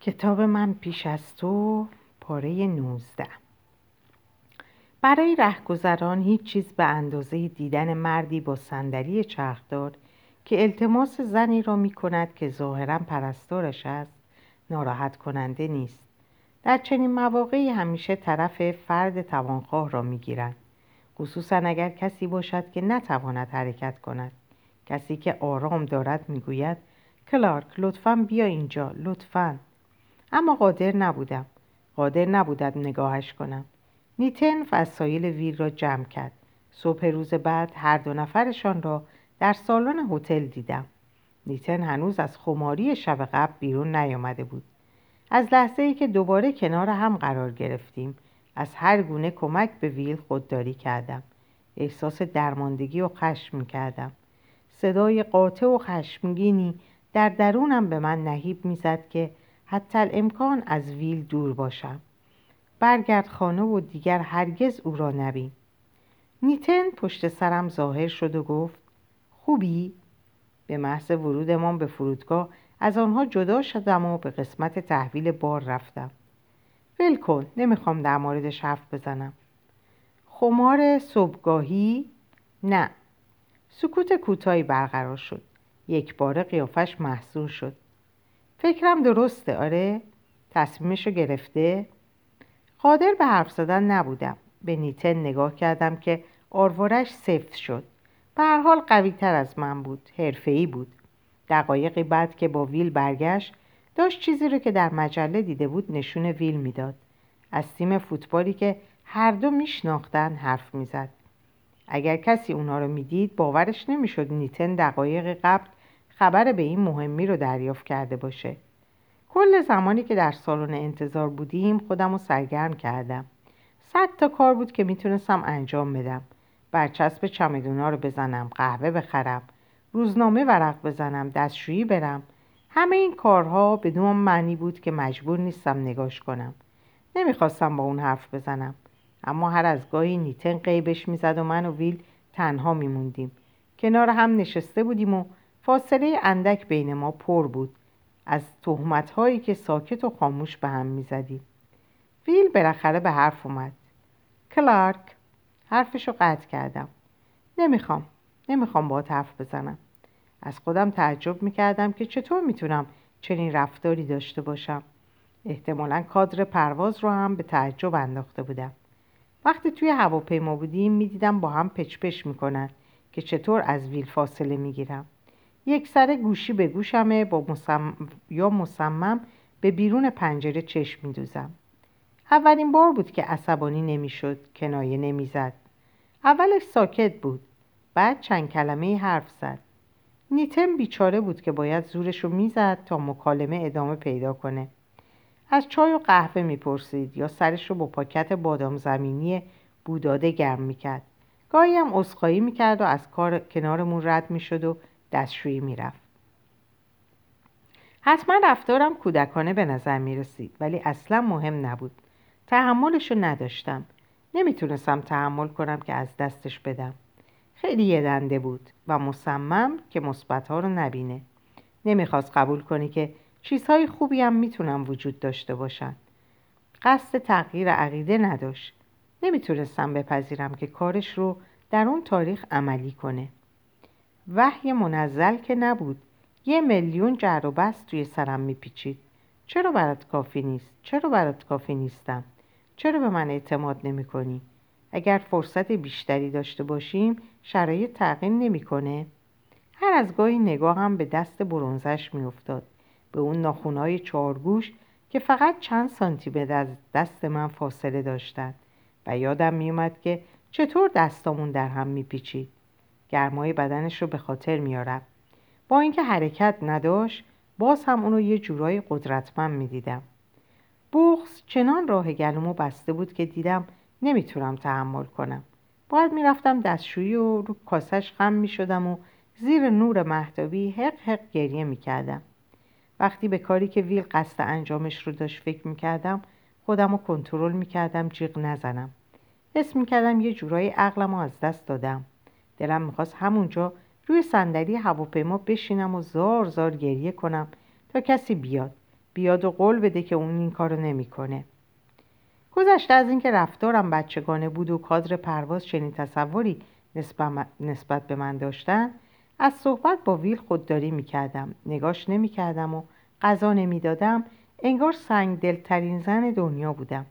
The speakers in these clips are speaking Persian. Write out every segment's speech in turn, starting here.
کتاب من پیش از تو پاره 19 برای رهگذران هیچ چیز به اندازه دیدن مردی با صندلی چرخدار که التماس زنی را می کند که ظاهرا پرستارش است ناراحت کننده نیست. در چنین مواقعی همیشه طرف فرد توانخواه را می گیرند. خصوصا اگر کسی باشد که نتواند حرکت کند. کسی که آرام دارد می‌گوید کلارک لطفا بیا اینجا لطفا. اما قادر نبودم. قادر نبودم نگاهش کنم. نیتن وسایل ویل را جمع کرد. صبح روز بعد هر دو نفرشان را در سالن هتل دیدم. نیتن هنوز از خماری شب قبل بیرون نیامده بود. از لحظه ای که دوباره کنار هم قرار گرفتیم از هر گونه کمک به ویل خودداری کردم. احساس درماندگی و خشم کردم. صدای قاطع و خشمگینی در درونم به من نهیب می‌زد که حتی امکان از ویل دور باشم. برگرد خانه و دیگر هرگز او را نبین. نیتن پشت سرم ظاهر شد و گفت خوبی؟ به محض ورودمان به فرودگاه از آنها جدا شدم و به قسمت تحویل بار رفتم. ول کن نمی‌خوام در موردش حرف بزنم. خمار صبحگاهی؟ نه. سکوت کوتاهی برقرار شد. یک بار قیافش محصور شد. فکرم درسته آره؟ تصمیمشو گرفته؟ قادر به حرف زدن نبودم. به نیتن نگاه کردم که آروارش سفت شد. به هر حال قوی تر از من بود حرفه‌ای بود. دقایقی بعد که با ویل برگشت داشت چیزی رو که در مجله دیده بود نشون ویل می‌داد. از تیم فوتبالی که هر دو میشناختن حرف می‌زد. اگر کسی اونا رو می‌دید باورش نمی‌شد نیتن دقایق قبل خبر به این مهمی رو دریافت کرده باشه. کل زمانی که در سالن انتظار بودیم خودم رو سرگرم کردم. صد تا کار بود که می‌تونستم انجام بدم. برچسب چمدونا رو بزنم قهوه بخرم روزنامه ورق بزنم دستشویی برم. همه این کارها بدون معنی بود که مجبور نیستم نگاش کنم. نمی‌خواستم با اون حرف بزنم. اما هر از گاهی نیتن قیبش می‌زد و من و ویل تنها میموندیم. کنار هم نشسته بودیم و فاصله اندک بین ما پر بود. از تهمت هایی که ساکت و خاموش به هم می‌زدیم. ویل بالاخره به حرف اومد. کلارک حرفشو قطع کردم. نمی‌خوام نمی‌خوام با حرف بزنم. از خودم تعجب می‌کردم که چطور می‌تونم چنین رفتاری داشته باشم. احتمالا کادر پرواز رو هم به تعجب انداخته بودم. وقتی توی هواپیما بودیم می‌دیدم با هم پچ پچ می‌کنن که چطور از ویل فاصله می‌گیرم. یک سر گوشی به گوشمه با یا مصمم به بیرون پنجره چشم میدوزم. اولین بار بود که عصبانی نمی‌شد کنایه نمی‌زد. اولش ساکت بود بعد چند کلمه حرف زد. نیتم بیچاره بود که باید زورش رو می‌زد تا مکالمه ادامه پیدا کنه. از چای و قهوه می‌پرسید یا سرش رو با پاکت بادام زمینی بوداده گرم می‌کرد. گاهی هم اسخایی می‌کرد و از کار کنارمون رد می‌شد و دستشویی می‌رفت. حتما رفتارم کودکانه به نظر می‌رسید ولی اصلا مهم نبود. تحملشو نداشتم. نمی‌تونستم تحمل کنم که از دستش بدم. خیلی یدنده بود و مصمم که مثبتها رو نبینه. نمی‌خواست قبول کنی که چیزهای خوبی هم می‌تونن وجود داشته باشن. قصد تغییر عقیده نداشت. نمی‌تونستم بپذیرم که کارش رو در اون تاریخ عملی کنه. وحی منزل که نبود یه میلیون جر و بست توی سرم میپیچید چرا برات کافی نیست؟ چرا برات کافی نیستم؟ چرا به من اعتماد نمی کنی؟ اگر فرصت بیشتری داشته باشیم شرایط تغییر نمی‌کنه هر از گاهی نگاهم به دست برونزش میافتاد به اون ناخونهای چارگوش که فقط چند سانتی به دست من فاصله داشتند و یادم میومد که چطور دستامون در هم میپیچید گرمای بدنش رو به خاطر میارم. با اینکه حرکت نداشت باز هم اونو یه جورایی قدرتمند می‌دیدم. بغز چنان راه گلومو بسته بود که دیدم نمی‌تونم تحمل کنم. باید می‌رفتم دستشویی و رو کاسش خم می‌شدم و زیر نور مهتابی حق حق گریه می‌کردم. وقتی به کاری که ویل قصد انجامش رو داشت فکر می‌کردم خودم رو کنترل می‌کردم جیغ نزنم. حس می‌کردم یه جورایی عقلم رو از دست دادم. دلم می‌خواست همونجا روی صندلی هواپیما بشینم و زار زار گریه کنم تا کسی بیاد. بیاد و قول بده که اون این کارو نمی‌کنه. گذشته از اینکه رفتارم بچگانه بود و کادر پرواز چنین تصوری نسبت به من داشتن از صحبت با ویل خودداری می‌کردم. نگاش نمی‌کردم و غذا نمی‌دادم. انگار سنگ دلترین زن دنیا بودم.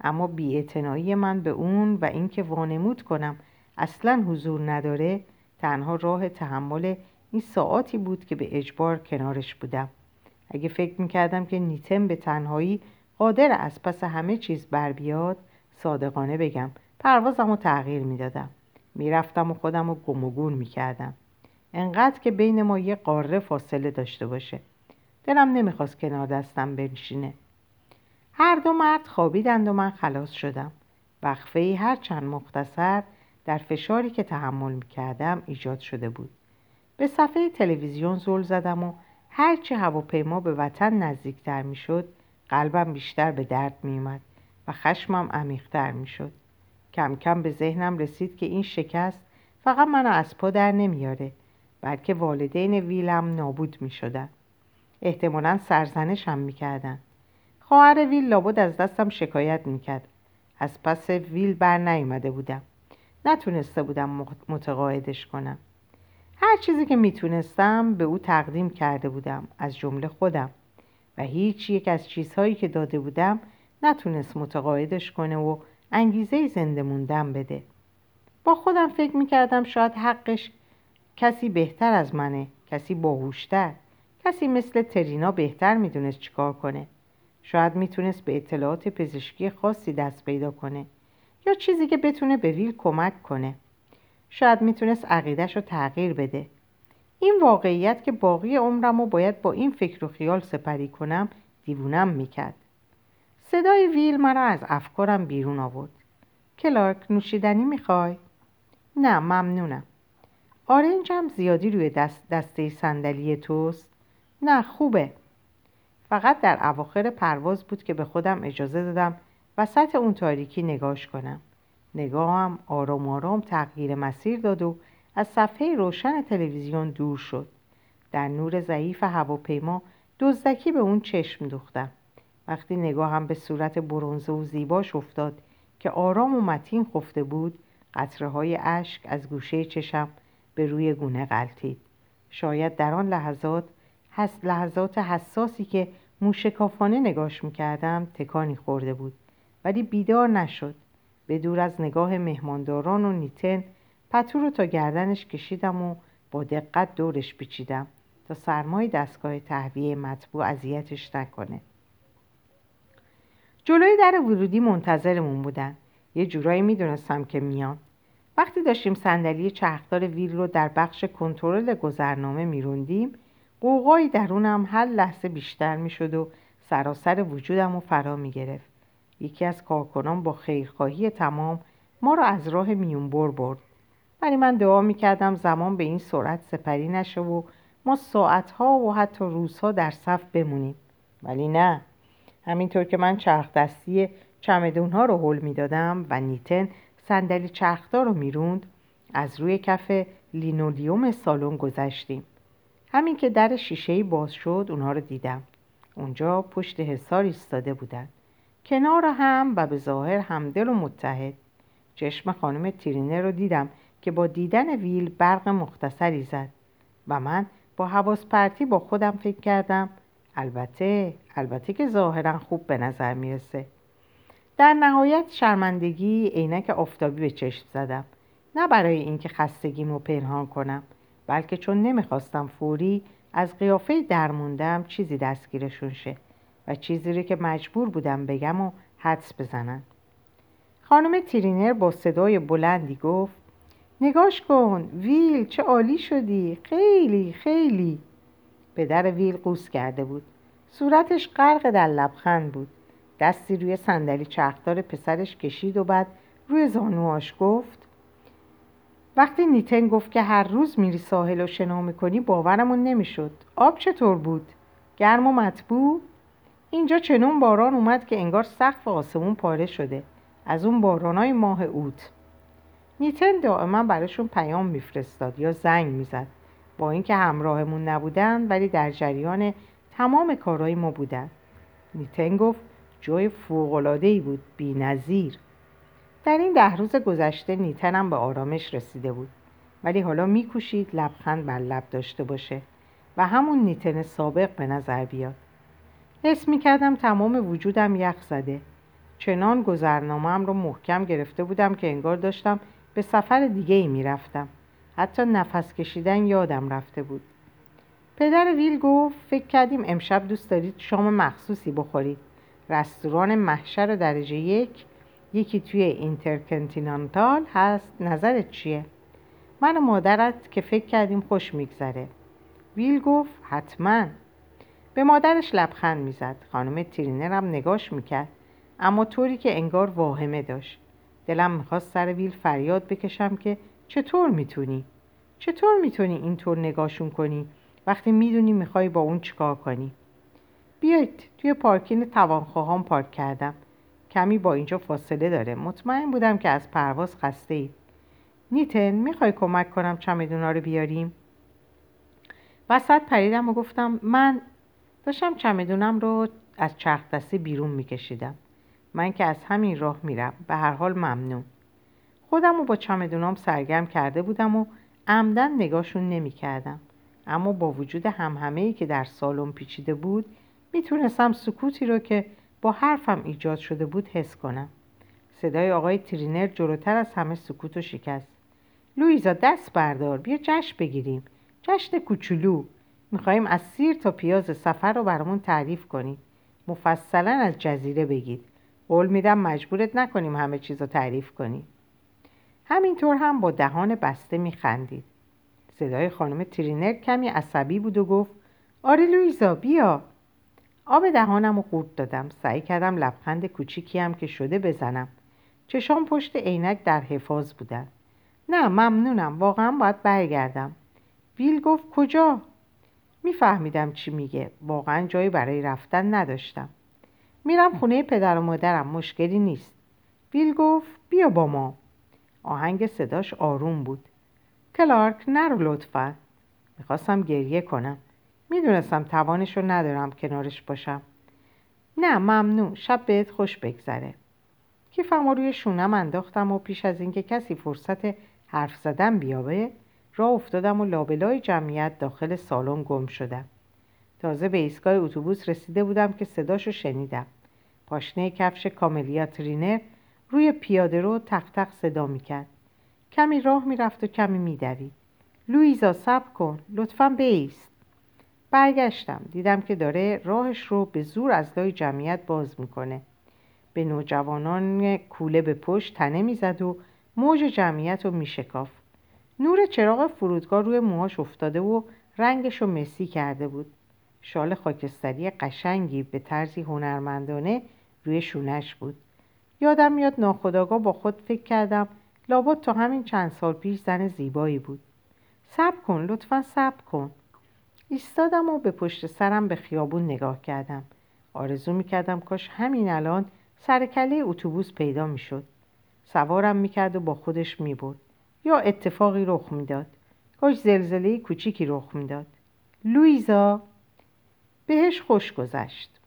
اما بیاعتنایی من به اون و اینکه وانمود کنم اصلا حضور نداره تنها راه تحمل این ساعاتی بود که به اجبار کنارش بودم. اگه فکر می‌کردم که نیتم به تنهایی قادر از پس همه چیز بر بیاد صادقانه بگم پروازم رو تغییر می‌دادم. می‌رفتم و خودم رو گم و گور می‌کردم. انقدر که بین ما یه قاره فاصله داشته باشه. دلم نمی‌خواست کنار دستم بنشینه. هر دو مرد خوابیدند و من خلاص شدم. وقفه ای هر چند مختصر در فشاری که تحمل می‌کردم ایجاد شده بود به صفحه تلویزیون زل زدم و هرچه هواپیما به وطن نزدیکتر می‌شد قلبم بیشتر به درد میومد و خشمم عمیقتر می‌شد کم کم به ذهنم رسید که این شکست فقط منو از پا در نمیاره بلکه والدین ویلم نابود می شدن. احتمالا سرزنشم می کردن. خواهر ویل لابد از دستم شکایت می کرد. از پس ویل بر نیومده بودم. نتونسته بودم متقاعدش کنم. هر چیزی که می‌تونستم به او تقدیم کرده بودم از جمله خودم. و هیچ یک از چیزهایی که داده بودم نتونست متقاعدش کنه و انگیزه زنده موندن بده. با خودم فکر می‌کردم شاید حقش کسی بهتر از منه کسی باهوشتر کسی مثل ترینا بهتر می‌دونست چیکار کنه. شاید می‌تونست به اطلاعات پزشکی خاصی دست پیدا کنه. یا چیزی که بتونه به ویل کمک کنه. شاید می‌تونست عقیدش رو تغییر بده. این واقعیت که باقی عمرم رو باید با این فکر و خیال سپری کنم دیوونم می‌کرد. صدای ویل مرا از افکارم بیرون آورد. کلارک نوشیدنی می‌خوای؟ نه ممنونم. آرنجم زیادی روی دست دسته صندلی توست؟ نه خوبه. فقط در اواخر پرواز بود که به خودم اجازه دادم وسط اون تاریکی نگاش کنم. نگاهم آرام آرام تغییر مسیر داد و از صفحه روشن تلویزیون دور شد. در نور ضعیف هواپیما دزدکی به اون چشم دوختم. وقتی نگاهم به صورت برونزه و زیباش افتاد که آرام و متین خفته بود قطره های اشک از گوشه چشم به روی گونه غلطید شاید در آن لحظات لحظات حساسی که موشکافانه نگاش می‌کردم تکانی خورده بود. ولی بیدار نشد. به دور از نگاه مهمانداران و نیتن پتو رو تا گردنش کشیدم و با دقت دورش پیچیدم تا سرمای دستگاه تهویه مطبوع اذیتش نکنه. جلوی در ورودی منتظرمون بودن. یه جورایی می‌دونستم که میان. وقتی داشتیم صندلی چرخدار ویل رو در بخش کنترل گذرنامه میروندیم قوقایی درونم هر لحظه بیشتر می‌شد و سراسر وجودم رو فرا می‌گرفت. یکی از کارکنان با خیرخواهی تمام ما را از راه میونبر برد. ولی من دعا می‌کردم زمان به این سرعت سپری نشه و ما ساعتها و حتی روزها در صف بمونیم. ولی نه. همینطور که من چرخ دستی چمدونها رو حل می‌دادم و نیتن صندلی چرخدار رو می‌روند از روی کف لینولیوم سالن گذشتیم. همین که در شیشهای باز شد اونها رو دیدم. اونجا پشت حسار ایستاده بودن. کنار هم و به ظاهر همدل و متحد. چشم خانم ترینه رو دیدم که با دیدن ویل برق مختصری زد و من با حواس پرتی با خودم فکر کردم البته البته که ظاهرا خوب به نظر می‌رسه. در نهایت شرمندگی عینک آفتابی به چشم زدم. نه برای اینکه خستگیمو پنهان کنم بلکه چون نمی‌خواستم فوری از قیافه درموندم چیزی دستگیرشون شه. و چیزی رو که مجبور بودم بگم و حدس بزنن خانم ترینر با صدای بلندی گفت نگاش کن ویل چه عالی شدی خیلی خیلی. پدر ویل قوس کرده بود. صورتش غرق در لبخند بود. دستی روی صندلی چرخدار پسرش کشید و بعد روی زانواش گفت وقتی نیتن گفت که هر روز میری ساحل و شنا می‌کنی باورمون نمی‌شد. آب چطور بود؟ گرم و مطبوع؟ اینجا چنون باران اومد که انگار سقف آسمون پاره شده. از اون بارانای ماه اوت. نیتن دائما براشون پیام میفرستاد یا زنگ می‌زد. با اینکه همراهمون نبودن ولی در جریان تمام کارهای ما بودن. نیتن گفت جای فوقلادهی بود بی نظیر. در این ده روز گذشته نیتنم به آرامش رسیده بود. ولی حالا میکوشید لبخند بر لب داشته باشه و همون نیتن سابق به نظر بیاد. حس می‌کردم تمام وجودم یخ زده. چنان گذرنامه رو محکم گرفته بودم که انگار داشتم به سفر دیگه ای می‌رفتم. حتی نفس کشیدن یادم رفته بود. پدر ویل گفت فکر کردیم امشب دوست دارید شام مخصوصی بخورید. رستوران محشر درجه یک یکی توی اینترکنتینانتال هست. نظرت چیه؟ من و مادرت که فکر کردیم خوش میگذره. ویل گفت حتما. به مادرش لبخند می‌زد. خانم ترینر هم نگاش می‌کرد. اما طوری که انگار واهمه داشت. دلم می‌خواست سر ویل فریاد بکشم که چطور می‌تونی؟ چطور می‌تونی اینطور نگاشون کنی؟ وقتی می‌دونی می‌خوای با اون چیکار کنی؟ بیایید توی پارکینگ توانخواهان پارک کردم. کمی با اینجا فاصله داره. مطمئن بودم که از پرواز خسته اید نیتن می‌خوای کمک کنم چمدونا رو بیاریم؟ وسط پریدم و گفتم من داشتم چمدونم رو از چرخ دستی بیرون میکشیدم. من که از همین راه میرم. به هر حال ممنون. خودم رو با چمدونام سرگرم کرده بودم و عمدن نگاهشون نمی‌کردم. اما با وجود همهمه ای که در سالن پیچیده بود می‌تونستم سکوتی رو که با حرفم ایجاد شده بود حس کنم. صدای آقای ترینر جلوتر از همه سکوت و شکست. لویزا دست بردار. بیا جشن بگیریم. جشن کوچولو. میخواییم از سیر تا پیاز سفر رو برامون تعریف کنید مفصلا از جزیره بگید. قول میدم مجبورت نکنیم همه چیز رو تعریف کنیم همینطور هم با دهان بسته میخندید. صدای خانم ترینر کمی عصبی بود و گفت آره لویزا بیا. آب دهانم رو قورت دادم. سعی کردم لبخند کوچیکی هم که شده بزنم. چشام پشت عینک در حفاظ بودن. نه ممنونم. واقعا باید برگردم. ویل گفت کجا؟ میفهمیدم چی میگه. واقعا جایی برای رفتن نداشتم. میرم خونه پدر و مادرم. مشکلی نیست. ویل گفت بیا با ما. آهنگ صداش آروم بود. کلارک نرو لطفا. می‌خواستم گریه کنم. می‌دونستم توانش رو ندارم کنارش باشم. نه ممنون. شب بهت خوش بگذره. کیفم رو روی شونم انداختم و پیش از اینکه کسی فرصت حرف زدن بیابه راه افتادم و لابلای جمعیت داخل سالن گم شدم. تازه به ایستگاه اتوبوس رسیده بودم که صداشو شنیدم. پاشنه کفش کاملیا ترینر روی پیاده رو تق تق صدا می‌کرد. کمی راه می‌رفت و کمی میدوید. لویزا سب کن. لطفا بیست. برگشتم. دیدم که داره راهش رو به زور از لای جمعیت باز می‌کنه. به نوجوانان کوله به پشت تنه می‌زد و موج جمعیت رو میشکاف نور چراغ فرودگاه روی موهاش افتاده و رنگش رو مسی کرده بود. شال خاکستری قشنگی به طرزی هنرمندانه روی شونش بود. یادم میاد ناخداگاه با خود فکر کردم لابد تا همین چند سال پیش زن زیبایی بود. صبر کن لطفا صبر کن. ایستادم و به پشت سرم به خیابون نگاه کردم. آرزو می‌کردم کاش همین الان سرکله اتوبوس پیدا می‌شد. سوارم می‌کرد و با خودش می‌برد. یا اتفاقی رخ می‌داد. کاش زلزله کوچیکی رخ می‌داد. لویزا بهش خوش گذشت.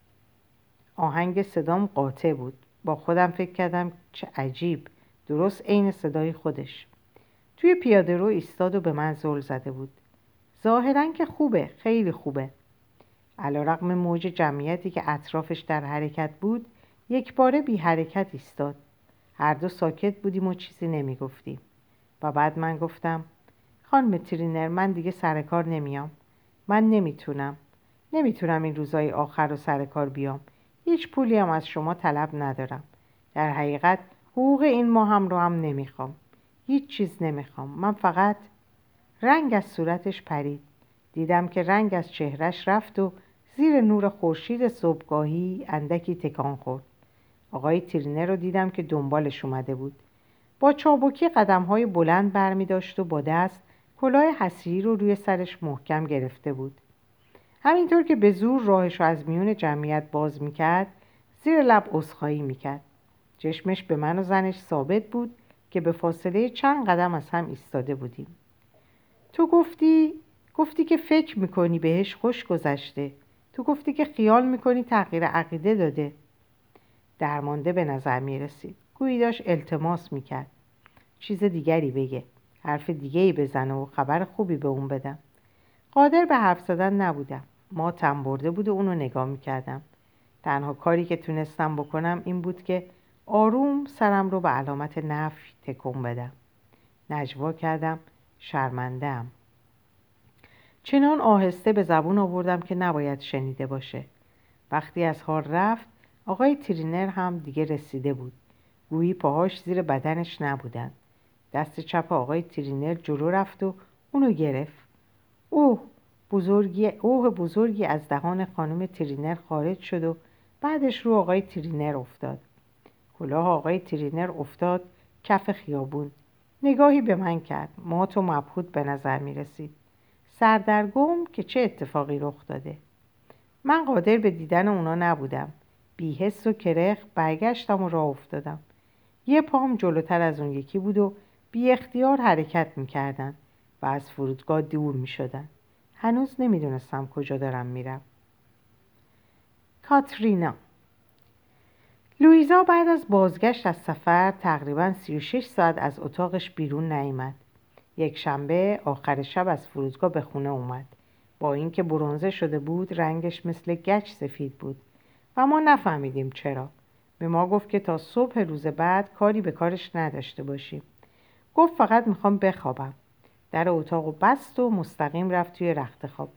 آهنگ صدام قاطع بود. با خودم فکر کردم چه عجیب. درست عین صدای خودش. توی پیاده رو ایستاد و به من زل زده بود. ظاهرا که خوبه. خیلی خوبه. علا رقم موج جمعیتی که اطرافش در حرکت بود یک باره بی حرکت ایستاد. هر دو ساکت بودیم و چیزی نمی گفتیم و بعد من گفتم خانم ترینر من دیگه سر کار نمیام. من نمی‌تونم. نمی‌تونم این روزای آخر رو سر کار بیام. هیچ پولی هم از شما طلب ندارم. در حقیقت حقوق این ماه هم رو هم نمی‌خوام. هیچ چیز نمی‌خوام. من فقط رنگ از صورتش پرید. دیدم که رنگ از چهرش رفت و زیر نور خورشید صبحگاهی اندکی تکان خورد. آقای ترینر رو دیدم که دنبالش اومده بود. با چابکی قدم های بلند برمی داشت و با دست کلاه حسیری رو روی سرش محکم گرفته بود. همینطور که به زور راهش رو از میون جمعیت باز می‌کرد زیر لب می می‌کرد. چشمش به من و زنش ثابت بود که به فاصله چند قدم از هم ایستاده بودیم. تو گفتی گفتی که فکر می‌کنی بهش خوش گذشته. تو گفتی که خیال می‌کنی تغییر عقیده داده. درمانده به نظر می‌رسید. گویی داشت التماس می‌کرد. چیز دیگری بگه. حرف دیگری بزنه و خبر خوبی به اون بدم. قادر به حرف زدن نبودم. ما تن برده بود و اونو نگاه می‌کردم. تنها کاری که تونستم بکنم این بود که آروم سرم رو به علامت نفی تکون بدم. نجوا کردم. شرمندم چنان آهسته به زبون آوردم که نباید شنیده باشه. وقتی از حال رفت آقای ترینر هم دیگه رسیده بود. گویی پاهاش زیر بدنش نبودن. دست چپ آقای ترینر جلو رفت و اونو گرفت. اوه بزرگی اوه بزرگی از دهان خانم ترینر خارج شد و بعدش رو آقای ترینر افتاد. کلاه آقای ترینر افتاد کف خیابون. نگاهی به من کرد. مات و مبهوت به نظر می رسید. سردرگم که چه اتفاقی رخ داده. من قادر به دیدن اونا نبودم. بیحس و کرخ برگشتم و راه افتادم. یه پام جلوتر از اون یکی بود و بی اختیار حرکت می‌کردن و از فرودگاه دور می‌شدن. هنوز نمی‌دونستم کجا دارم میرم. کاترینا. لویزا بعد از بازگشت از سفر تقریبا 36 ساعت از اتاقش بیرون نیامد. یک شنبه آخر شب از فرودگاه به خونه اومد. با اینکه برونزه شده بود رنگش مثل گچ سفید بود و ما نفهمیدیم چرا. به ما گفت که تا صبح روز بعد کاری به کارش نداشته باشیم. گفت فقط می‌خوام بخوابم. در اتاق و بست و مستقیم رفت توی رخت خواب.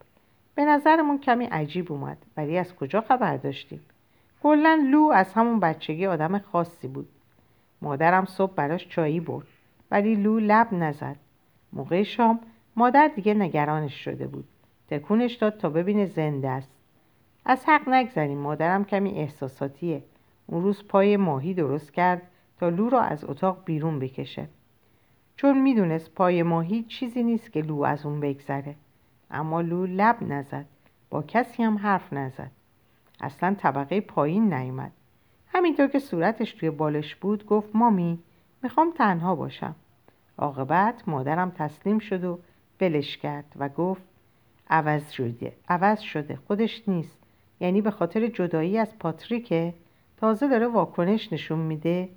به نظرمون کمی عجیب اومد. ولی از کجا خبر داشتیم؟ کلا لو از همون بچگی آدم خاصی بود. مادرم صبح براش چایی برد. ولی لو لب نزد. موقع شام مادر دیگه نگرانش شده بود. تکونش داد تا ببینه زنده است. از حق نگذریم. مادرم کمی احساساتیه. اون روز پای ماهی درست کرد تا لو را از اتاق بیرون بکشه. چون می‌دونست پای ماهی چیزی نیست که لو از اون بگذره. اما لو لب نزد. با کسی هم حرف نزد. اصلا طبقه پایین نیومد. همینطور که صورتش توی بالش بود گفت مامی می‌خوام تنها باشم. عاقبت مادرم تسلیم شد و بلش کرد و گفت عوض شده. عوض شده. خودش نیست. یعنی به خاطر جدایی از پاتریکه؟ تازه داره واکنش نشون میده.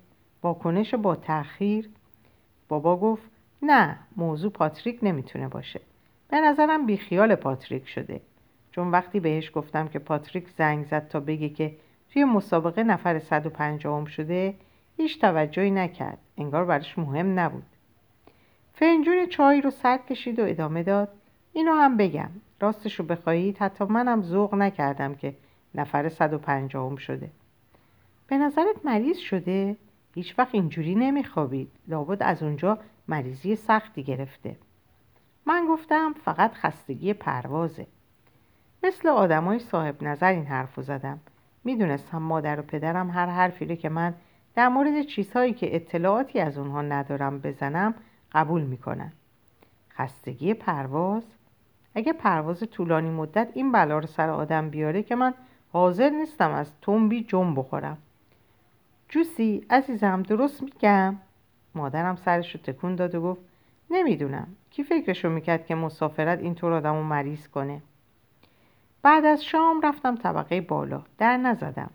واکنش با تاخیر بابا گفت نه موضوع پاتریک نمی‌تونه باشه. به نظرم بیخیال پاتریک شده. چون وقتی بهش گفتم که پاتریک زنگ زد تا بگه که توی مسابقه نفر 150 شده هیچ توجهی نکرد. انگار برش مهم نبود. فنجون چای رو سر کشید و ادامه داد. اینو هم بگم. راستش رو بخواهید. حتی منم ذوق نکردم که نفر 150 شده. به نظرت مریض شده؟ هیچ وقت اینجوری نمیخوابید. لابد از اونجا مریضی سختی گرفته. من گفتم فقط خستگی پروازه. مثل آدمای صاحب نظر این حرفو زدم. می‌دونستم مادر و پدرم هر حرفی رو که من در مورد چیزهایی که اطلاعاتی از اونها ندارم بزنم قبول می‌کنن. خستگی پرواز؟ اگه پرواز طولانی مدت این بلا رو سر آدم بیاره که من حاضر نیستم از تنبی جنب بخورم. جوسی عزیزم درست میگم؟ مادرم سرش رو تکون داد و گفت نمی‌دونم. کی فکرشو می‌کرد که مسافرت اینطور آدم رو مریض کنه؟ بعد از شام رفتم طبقه بالا. در نزدم.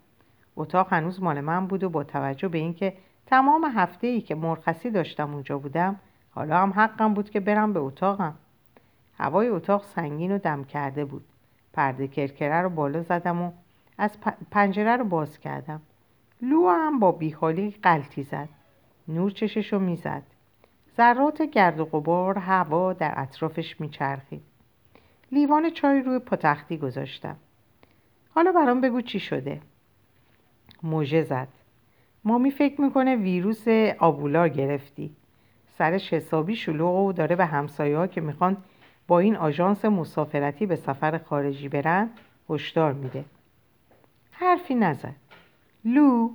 اتاق هنوز مال من بود و با توجه به اینکه تمام هفته ای که مرخصی داشتم اونجا بودم حالا هم حقم بود که برم به اتاقم. هوای اتاق سنگین و دم کرده بود. پرده کرکره رو بالا زدم و از پنجره رو باز کردم. لو هم با بیحالی قلتی زد. نور چشش رو می‌زد. ذرات گرد و غبار هوا در اطرافش میچرخید. لیوان چای روی پتختی گذاشتم. حالا برام بگو چی شده. موژه زد. مامی فکر می‌کنه ویروس آبولا گرفتی. سرش حسابی شلوغ و داره به همسایه ها که می‌خوان با این آژانس مسافرتی به سفر خارجی برن هشدار میده. حرفی نزد. لو.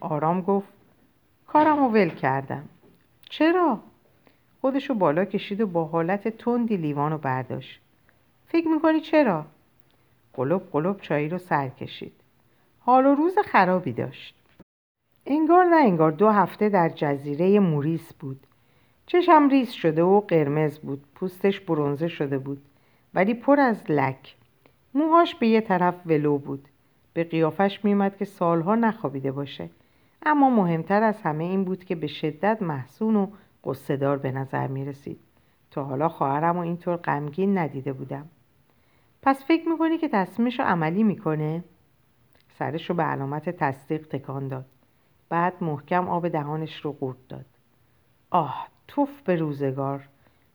آرام گفت کارم ول کردم. چرا؟ خودشو بالا کشید و با حالت تندی لیوانو برداشت. فکر می‌کنی چرا؟ قلب قلب چایی رو سر کشید. حال و روز خرابی داشت. انگار نه انگار دو هفته در جزیره موریس بود. چشم ریز شده و قرمز بود. پوستش برونزه شده بود ولی پر از لک. موهاش به یه طرف ولو بود. به قیافش میومد که سالها نخوابیده باشه. اما مهمتر از همه این بود که به شدت محسون و قصدار به نظر می رسید تا حالا خواهرم و اینطور غمگین ندیده بودم. پس فکر می‌کنی که تصمیمش رو عملی می‌کنه؟ سرش رو به علامت تصدیق تکان داد. بعد محکم آب دهانش رو قورت داد. آه توف به روزگار.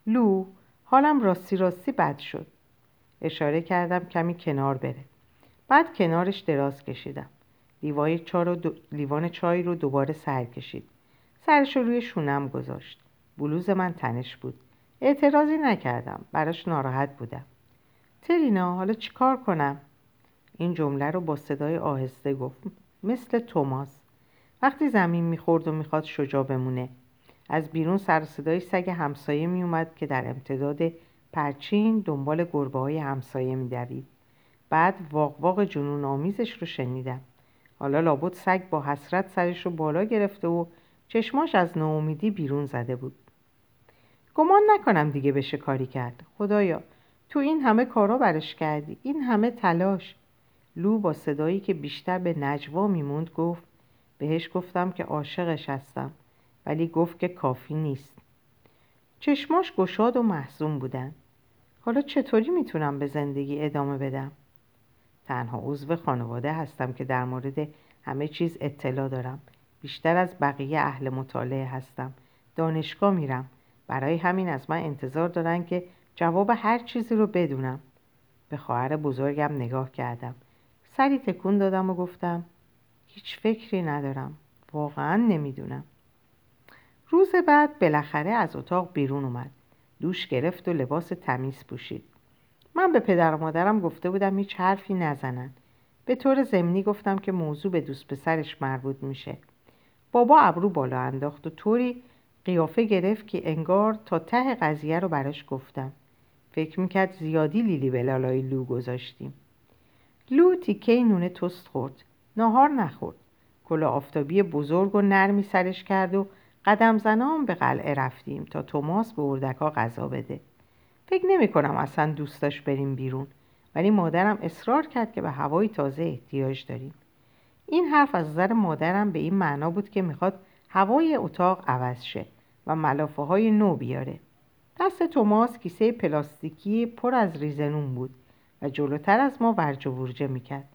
لو حالم راستی راستی بد شد. اشاره کردم کمی کنار بره. بعد کنارش دراز کشیدم. لیوان چای رو دوباره سر کشید. سرش رو روی شونم گذاشت. بلوز من تنش بود. اعتراضی نکردم. براش ناراحت بودم. ترینا حالا چیکار کنم؟ این جمله رو با صدای آهسته گفت. مثل توماس. وقتی زمین می‌خورد و می‌خواد شجا بمونه. از بیرون سر صدای سگ همسایه میومد که در امتداد پرچین دنبال گربه های همسایه میدوید. بعد واق جنون آمیزش رو شنیدم. حالا لابد سگ با حسرت سرش رو بالا گرفته و چشماش از ناامیدی بیرون زده بود. گمان نکنم دیگه بشه کاری کرد. خدایا تو این همه کارا برش کردی. این همه تلاش. لو با صدایی که بیشتر به نجوا میموند گفت بهش گفتم که عاشقش هستم ولی گفت که کافی نیست. چشماش گشاد و محزون بودن. حالا چطوری می‌تونم به زندگی ادامه بدم؟ تنها عضو خانواده هستم که در مورد همه چیز اطلاع دارم. بیشتر از بقیه اهل مطالعه هستم. دانشگاه میرم. برای همین از من انتظار دارن که جواب هر چیزی رو بدونم. به خواهر بزرگم نگاه کردم. سری تکون دادم و گفتم هیچ فکری ندارم. واقعا نمی‌دونم. روز بعد بالاخره از اتاق بیرون اومد. دوش گرفت و لباس تمیز پوشید. من به پدر و مادرم گفته بودم هیچ حرفی نزنن. به طور ضمنی گفتم که موضوع به دوست پسرش مربوط میشه. بابا ابرو بالا انداخت و طوری قیافه گرفت که انگار تا ته قضیه رو براش گفتم. فکر می‌کرد زیادی لیلی به لالای لو گذاشتیم. لو تیکه نونه تست خورد. ناهار نخورد. کلا آفتابی بزرگ و نرمی سرش کرد و قدم زنان به قلعه رفتیم تا توماس به اردکا غذا بده. فکر نمی کنم اصلا دوست داشت بریم بیرون. ولی مادرم اصرار کرد که به هوای تازه احتیاج داریم. این حرف از نظر مادرم به این معنا بود که می‌خواد هوای اتاق عوض شه و ملافه های نو بیاره. دست توماس کیسه پلاستیکی پر از ریزنون بود و جلوتر از ما ورج و ورجه می‌کرد.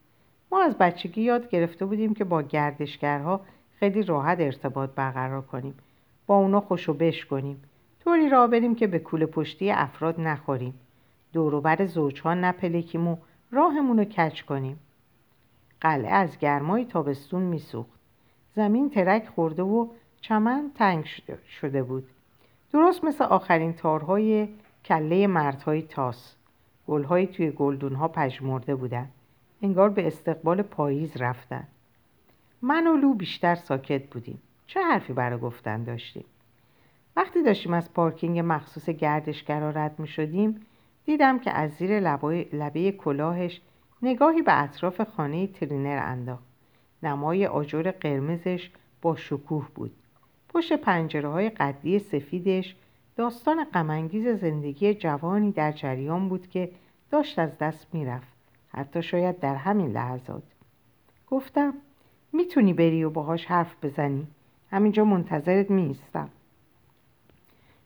ما از بچگی یاد گرفته بودیم که با گردشگرها خیلی راحت ارتباط برقرار کنیم. با اونا خوشو بش کنیم. طوری را بریم که به کوله پشتی افراد نخوریم. دوروبر زوجها نپلکیم و راهمون رو کچ کنیم. قلعه از گرمای تابستون میسوخت. زمین ترک خورده و چمن تنگ شده بود. درست مثل آخرین تارهای کله مردهای تاس. گلهایی توی گلدونها پژمرده بودن. انگار به استقبال پاییز رفتن. من و لو بیشتر ساکت بودیم. چه حرفی برای گفتن داشتیم؟ وقتی داشتیم از پارکینگ مخصوص گردشگرا رد می شدیم دیدم که از زیر لبه کلاهش نگاهی به اطراف خانه ترینر انداخت. نمای آجر قرمزش با شکوه بود. پشت پنجره های قدی سفیدش داستان غمانگیز زندگی جوانی در جریان بود که داشت از دست می‌رفت. حتی شاید در همین لحظات. گفتم می‌تونی بری و باهاش حرف بزنی. همینجا منتظرت میستم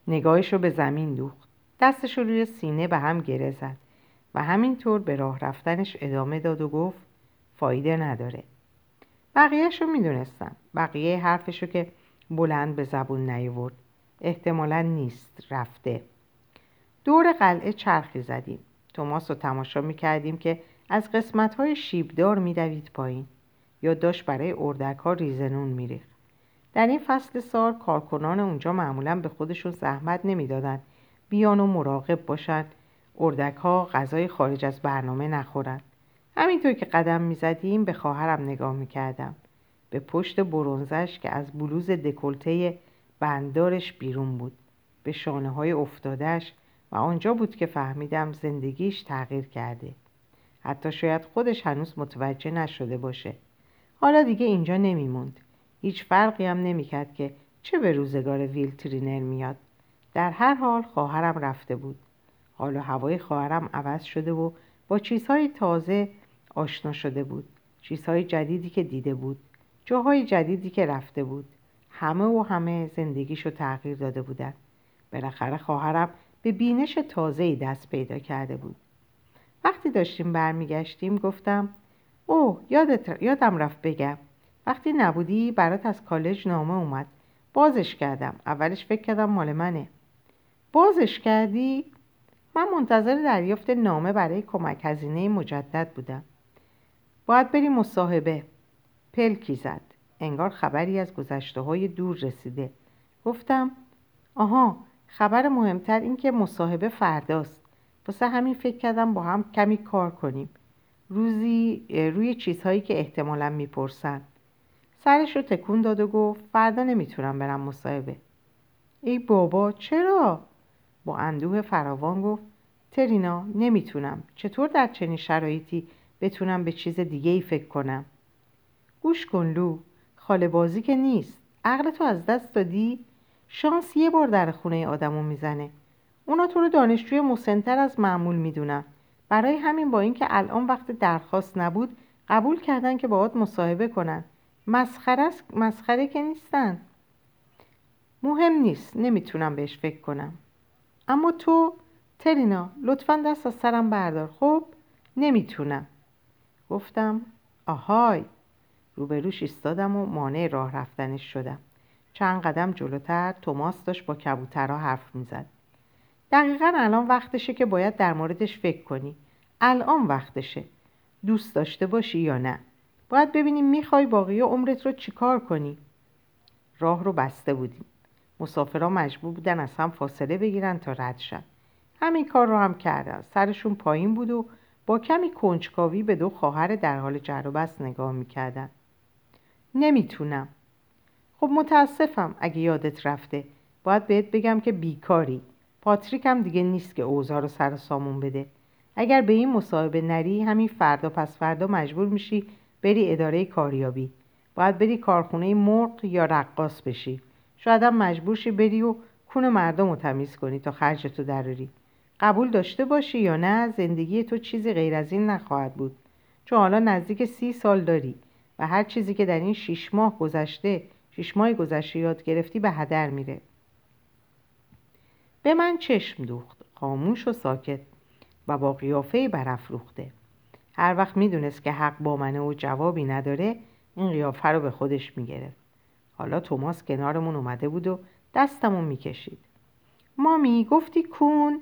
نگاهش رو به زمین دوخت. دستش رو روی سینه به هم گره زد و همینطور به راه رفتنش ادامه داد و گفت فایده نداره. بقیهش رو می‌دونستم. بقیه حرفش رو که بلند به زبون نیورد احتمالا نیست رفته. دور قلعه چرخی زدیم. توماس رو تماشا می‌کردیم که از قسمت های شیبدار میدوید پایین. یا داشت برای اردک ها ریزنون میریخت. در این فصل سال کارکنان اونجا معمولا به خودشون زحمت نمی‌دادند بیان و مراقب باشند اردک ها غذای خارج از برنامه نخورند همینطور که قدم می‌زدیم به خواهرم نگاه می‌کردم. به پشت برونزش که از بلوز دکلته بندارش بیرون بود. به شانه های افتادش و آنجا بود که فهمیدم زندگیش تغییر کرده. حتی شاید خودش هنوز متوجه نشده باشه. حالا دیگه اینجا نمیموند. هیچ فرقی هم نمی‌کرد که چه به روزگار ویل ترینر میاد. در هر حال خواهرم رفته بود. حالا هوای خواهرم عوض شده و با چیزهای تازه آشنا شده بود. چیزهای جدیدی که دیده بود. جاهای جدیدی که رفته بود. همه و همه زندگیشو تغییر داده بودن. بالاخره خواهرم به بینش تازه‌ای دست پیدا کرده بود. وقتی داشتیم برمیگشتیم گفتم اوه یادم رفت بگم. وقتی نبودی برات از کالج نامه اومد. بازش کردم. اولش فکر کردم مال منه. بازش کردی؟ من منتظر دریافت نامه برای کمک هزینه مجدد بودم. باید بری مصاحبه. پلکی زد. انگار خبری از گذشته های دور رسیده. گفتم آها خبر مهمتر این که مصاحبه فرداست. واسه همین فکر کردم با هم کمی کار کنیم. روزی روی چیزهایی که احتمالا می‌پرسن. سرش رو تکون داد و گفت فردا نمی‌تونم برم مصاحبه. ای بابا چرا؟ با اندوه فراوان گفت ترینا نمی‌تونم. چطور در چنین شرایطی بتونم به چیز دیگه ای فکر کنم؟ گوش کن لو خاله بازی که نیست. عقلتو از دست دادی؟ شانس یه بار در خونه آدمو می‌زنه. اونا تو رو دانشجوی مسنتر از معمول می‌دونن. برای همین با اینکه الان وقت درخواست نبود قبول کردن که باهات مصاحبه کنن. مسخره مسخره که نیستن. مهم نیست. نمی‌تونم بهش فکر کنم. اما تو ترینا لطفا دست از سرم بردار. خب؟ نمی‌تونم. گفتم آهای. روبروش ایستادم و مانع راه رفتنش شدم. چند قدم جلوتر توماس داشت با کبوترها حرف می‌زد. دقیقا الان وقتشه که باید در موردش فکر کنی. الان وقتشه. دوست داشته باشی یا نه. باید ببینیم می‌خوای باقی عمرت رو چیکار کنی. راه رو بسته بودیم. مسافرها مجبور بودن از هم فاصله بگیرن تا رد شن. همین کار رو هم کردن. سرشون پایین بود و با کمی کنجکاوی به دو خواهر در حال جر و بست نگاه می‌کردن. نمی‌تونم. خب متاسفم اگه یادت رفته. باید بهت بگم که بیکاری. پاتریک هم دیگه نیست که اوضاع رو سر سامون بده. اگر به این مصاحبه نری همین فردا پس فردا مجبور میشی بری اداره کاریابی. باید بری کارخونه مرغ یا رقاص بشی. شاید هم مجبور شی بری و کون مردم رو تمیز کنی تا خرجتو دراری. قبول داشته باشی یا نه زندگی تو چیزی غیر از این نخواهد بود. چون حالا نزدیک سی سال داری و هر چیزی که در این شیش ماه گذشته شیش ماه گذشته یاد گرفتی به هدر میره. به من چشم دوخت خاموش و ساکت و با قیافه برافروخته. هر وقت می‌دونست که حق با منه و جوابی نداره این قیافه رو به خودش می‌گرفت. حالا توماس کنارمون اومده بود و دستمون می‌کشید. مامی گفتی کون؟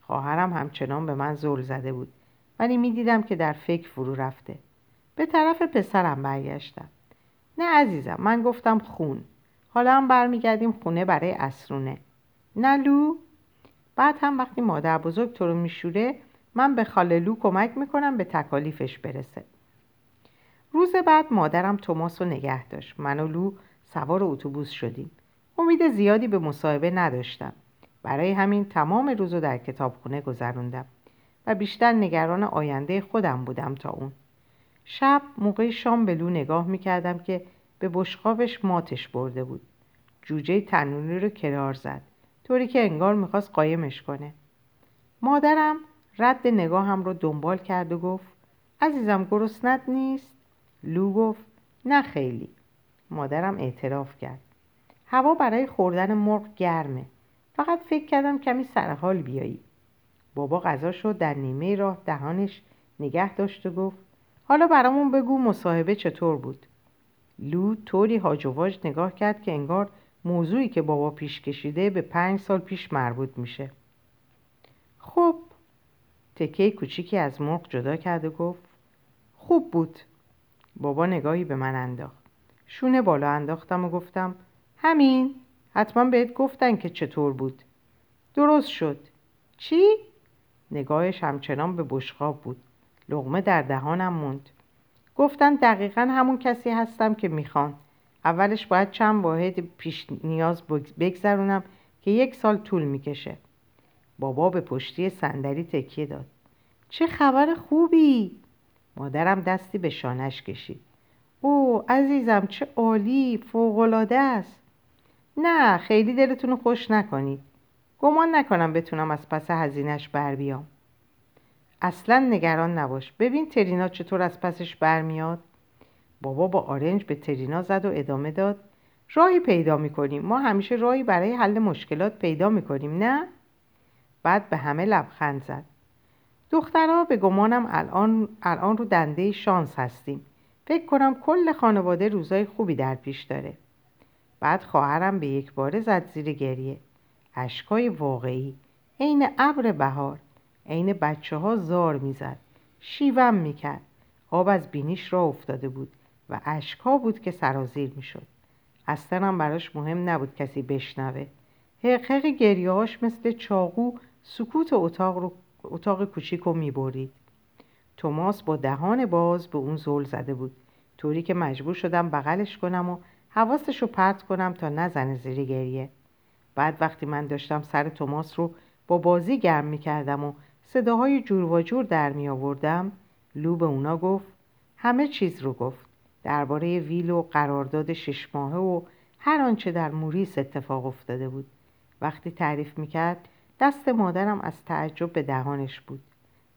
خواهرم همچنان به من زل زده بود ولی می‌دیدم که در فکر فرو رفته. به طرف پسرم برگشتم. نه عزیزم من گفتم خون. حالا هم برمیگردیم خونه برای اسرونه. نه لو؟ بعد هم وقتی مادر بزرگ تو رو میشوره من به خاله لو کمک می‌کنم به تکالیفش برسه. روز بعد مادرم توماس رو نگه داشت. من و لو سوار اتوبوس شدیم. امید زیادی به مصاحبه نداشتم. برای همین تمام روز رو در کتابخونه گذروندم و بیشتر نگران آینده خودم بودم تا اون. شب موقع شام به لو نگاه می‌کردم که به بشقابش ماتش برده بود. جوجه تنونی رو کنار زد. طوری که انگار می‌خواست قایمش کنه. مادرم رد نگاهم رو دنبال کرد و گفت عزیزم گرسنت نیست؟ لو گفت نه خیلی. مادرم اعتراف کرد. هوا برای خوردن مرغ گرمه. فقط فکر کردم کمی سرحال بیایی. بابا غذا شد در نیمه راه دهانش نگه داشت و گفت حالا برامون بگو مصاحبه چطور بود. لو طوری هاجواج نگاه کرد که انگار موضوعی که بابا پیش کشیده به پنج سال پیش مربوط میشه. خب تکه کوچیکی از مرغ جدا کرد و گفت خوب بود. بابا نگاهی به من انداخت. شونه بالا انداختم و گفتم همین حتما بهت گفتن که چطور بود. درست شد. چی؟ نگاهش همچنان به بشقاب بود. لغمه در دهانم موند. گفتن دقیقا همون کسی هستم که می‌خوان. اولش باید چند واحد پیش نیاز بگذرونم که یک سال طول می‌کشه. بابا به پشتی صندلی تکیه داد. چه خبر خوبی؟ مادرم دستی به شانش کشید. او عزیزم چه عالی فوقالعاده است. نه خیلی دلتون خوش نکنید. گمان نکنم بتونم از پس هزینش بر بیام. اصلا نگران نباش. ببین ترینا چطور از پسش برمیاد بابا با آرنج به ترینا زد و ادامه داد. راهی پیدا می‌کنیم. ما همیشه راهی برای حل مشکلات پیدا می‌کنیم نه؟ بعد به همه لبخند زد. دخترها به گمانم الان, الان رو دنده شانس هستیم. فکر کنم کل خانواده روزای خوبی در پیش داره. بعد خواهرم به یک باره زد زیر گریه. اشکای واقعی. عین ابر بهار. عین بچه ها زار می‌زد. شیوم می‌کرد. آب از بینیش را افتاده بود و اشکها بود که سرازیر می‌شد. اصلا هم براش مهم نبود کسی بشنوه. حقحق گریهاش مثل چاقو سکوت اتاق, رو، اتاق کوچیک رو می‌برید. توماس با دهان باز به اون زل زده بود. طوری که مجبور شدم بغلش کنم و حواسش رو پرت کنم تا نزنه زیر گریه. بعد وقتی من داشتم سر توماس رو با بازی گرم می‌کردم و صداهای جور و جور در می آوردم لو به اونا گفت همه چیز رو گفت. درباره ویل و قرارداد شش ماهه و هر آنچه در موریس اتفاق افتاده بود. وقتی تعریف می‌کرد دست مادرم از تعجب به دهانش بود.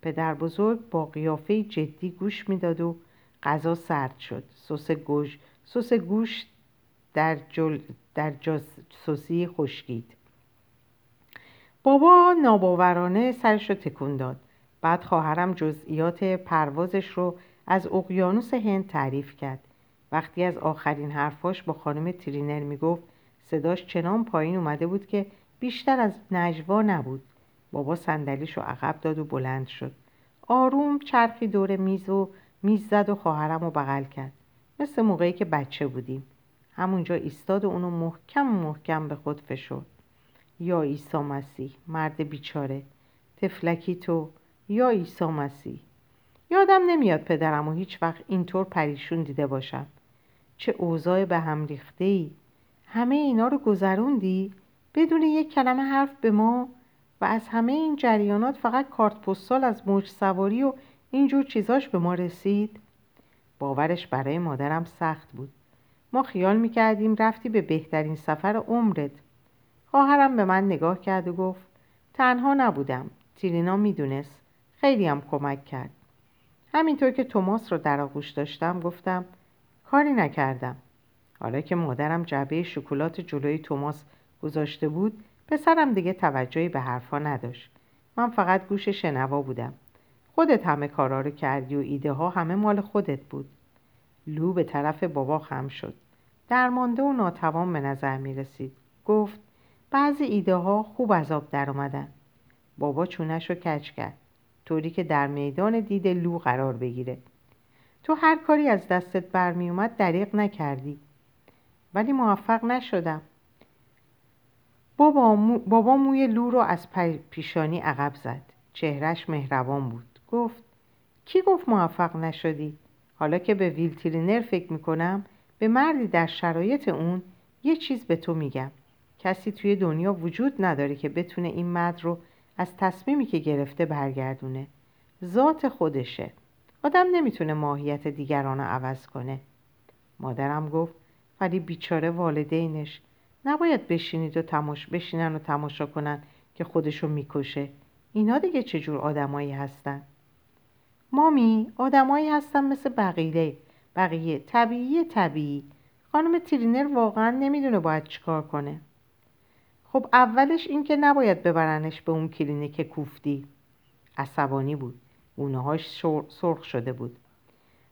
پدر بزرگ با قیافه جدی گوش می‌داد و غذا سرد شد. سس گوش سس گوش در, جل در جاسوسی خشکید. بابا ناباورانه سرش رو تکون داد. بعد خواهرم جزئیات پروازش رو از اقیانوس هند تعریف کرد. وقتی از آخرین حرفاش با خانم ترینر می‌گفت صداش چنان پایین اومده بود که بیشتر از نجوا نبود. بابا صندلیش رو عقب داد و بلند شد. آروم چرخی دور میز و میز زد و خواهرم رو بغل کرد. مثل موقعی که بچه بودیم. همونجا ایستاد و اونو محکم محکم به خود فشرد. یا عیسی مسیح مرد بیچاره. تفلکی تو. یا عیسی مسیح. یادم نمیاد پدرم و هیچ وقت اینطور پریشون دیده باشم. چه اوضاع به هم ریخته ای. همه اینا رو گذروندی؟ بدون یک کلمه حرف به ما و از همه این جریانات فقط کارت پستال از موج سواری و اینجور چیزاش به ما رسید. باورش برای مادرم سخت بود. ما خیال می‌کردیم رفتی به بهترین سفر عمرت. خواهرم به من نگاه کرد و گفت تنها نبودم. تیرینا می‌دونست. خیلی هم کمک کرد. همینطور که توماس رو در آغوش داشتم گفتم کاری نکردم. حالا که مادرم جعبه شکلات جلوی توماس گذاشته بود پسرم دیگه توجهی به حرفا نداشت. من فقط گوش شنوا بودم. خودت همه کارا رو کردی و ایده ها همه مال خودت بود. لو به طرف بابا خم شد. درمانده و ناتوان به نظر می رسید. گفت بعضی ایده ها خوب از آب در اومدن. بابا چونش رو کچ کرد. طوری که در میدان دید لو قرار بگیره. تو هر کاری از دستت برمی اومد دریق نکردی. ولی موفق نشدم. بابا, مو... بابا موی لو رو از پیشانی عقب زد. چهرش مهربان بود. گفت کی گفت موفق نشدی؟ حالا که به ویلترینر فکر می‌کنم به مردی در شرایط اون یه چیز به تو میگم. کسی توی دنیا وجود نداره که بتونه این مرد رو از تصمیمی که گرفته برگردونه. ذات خودشه. آدم نمی‌تونه ماهیت دیگران رو عوض کنه. مادرم گفت ولی بیچاره والدینش نباید بشینید و تماش بشینن و تماشا کنن که خودشو می‌کشه. اینا دیگه چجور آدمایی هستن؟ مامی آدمایی هستن مثل بقیه بقیه طبیعی طبیعی. خانم ترینر واقعا نمی‌دونه باید چیکار کنه. خب اولش این که نباید ببرنش به اون کلینیک کوفتی. عصبانی بود. اونهاش سرخ شده بود.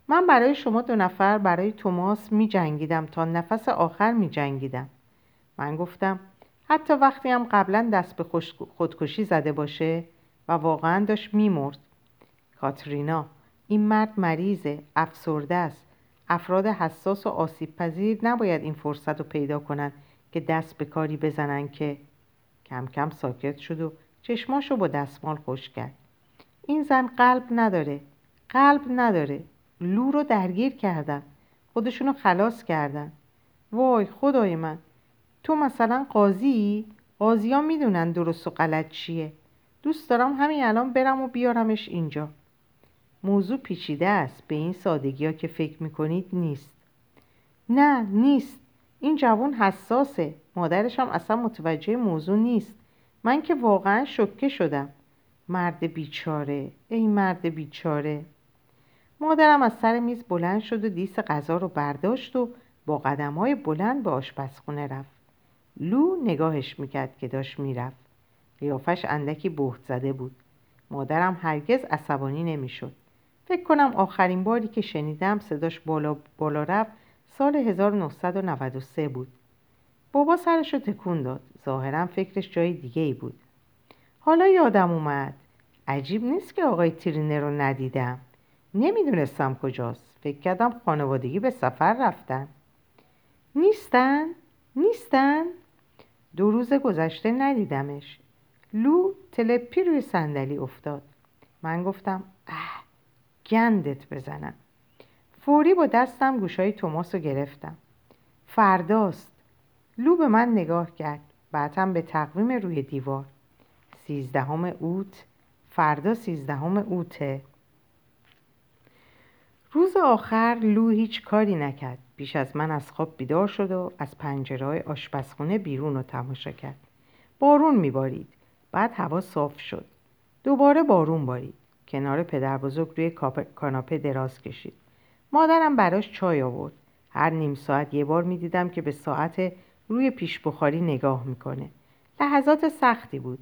من برای شما دو نفر برای توماس می جنگیدم تا نفس آخر می جنگیدم من گفتم حتی وقتی هم قبلا دست به خودکشی زده باشه و واقعا داشت میمرد. کاترینا این مرد مریضه افسرده است. افراد حساس و آسیب پذیر نباید این فرصت رو پیدا کنند که دست به کاری بزنن که کم کم ساکت شد و چشماشو با دستمال خوش کرد. این زن قلب نداره. قلب نداره. لو رو درگیر کردن. خودشونو خلاص کردن. وای خدای من. تو مثلا قاضی؟ قاضی ها می‌دونن درست و غلط چیه. دوست دارم همین الان برم و بیارمش اینجا. موضوع پیچیده است. به این سادگی ها که فکر می‌کنید نیست. نه نیست. این جوان حساسه. مادرش هم اصلا متوجه موضوع نیست. من که واقعا شکه شدم. مرد بیچاره. ای مرد بیچاره. مادرم از سر میز بلند شد و دیس غذا رو برداشت و با قدم های بلند به آشپزخونه رفت. لو نگاهش می‌کرد که داشت می‌رفت. قیافش اندکی بهت زده بود. مادرم هرگز عصبانی نمی‌شد. فکر کنم آخرین باری که شنیدم صداش بالا, بالا رفت سال 1993 بود. بابا سرش رو تکون داد. ظاهرا فکرش جای دیگه ای بود. حالا یادم اومد. عجیب نیست که آقای ترینه رو ندیدم. نمی‌دونستم کجاست. فکر کردم خانوادگی به سفر رفتن. نیستن؟ نیستن؟ دو روز گذشته ندیدمش. لو تلپی روی صندلی افتاد. من گفتم اه گندت بزنم. فوری با دستم گوشای توماس رو گرفتم. فرداست. لو به من نگاه کرد. بعدم به تقویم روی دیوار. سیزدهم اوت. فردا سیزدهم اوته. روز آخر لو هیچ کاری نکرد. بیش از من از خواب بیدار شد و از پنجره آشپزخونه بیرون رو تماشا کرد. بارون میبارید. بعد هوا صاف شد. دوباره بارون بارید. کنار پدر بزرگ روی کاناپه دراز کشید. مادرم براش چای آورد. هر نیم ساعت یه بار می‌دیدم که به ساعت روی پیش بخاری نگاه می‌کنه. لحظات سختی بود.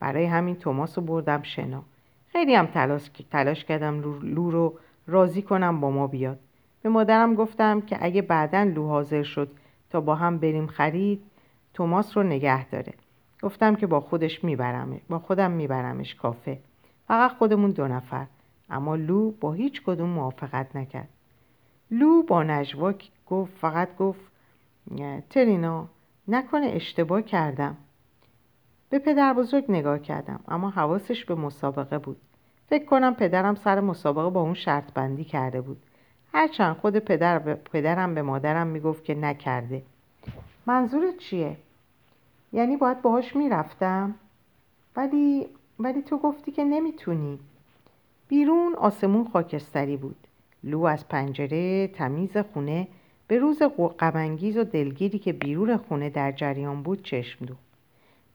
برای همین توماس رو بردم شنا. خیلی هم تلاش, تلاش کردم لو رو راضی کنم با ما بیاد. به مادرم گفتم که اگه بعدا لو حاضر شد تا با هم بریم خرید توماس رو نگه داره. گفتم که با خودش میبرمه با خودم میبرمش کافه. فقط خودمون دو نفر. اما لو با هیچ کدوم موافقت نکرد. لو با نجوا گفت فقط گفت ترینا نکنه اشتباه کردم. به پدر بزرگ نگاه کردم اما حواسش به مسابقه بود. فکر کنم پدرم سر مسابقه با اون شرط بندی کرده بود. هرچند خود پدر پدرم به مادرم می‌گفت که نکرده. منظورت چیه؟ یعنی باید باهاش می‌رفتم؟ ولی ولی تو گفتی که نمی‌تونی. بیرون آسمون خاکستری بود. لو از پنجره تمیز خونه به روز غمانگیز و دلگیری که بیرون خونه در جریان بود چشم دو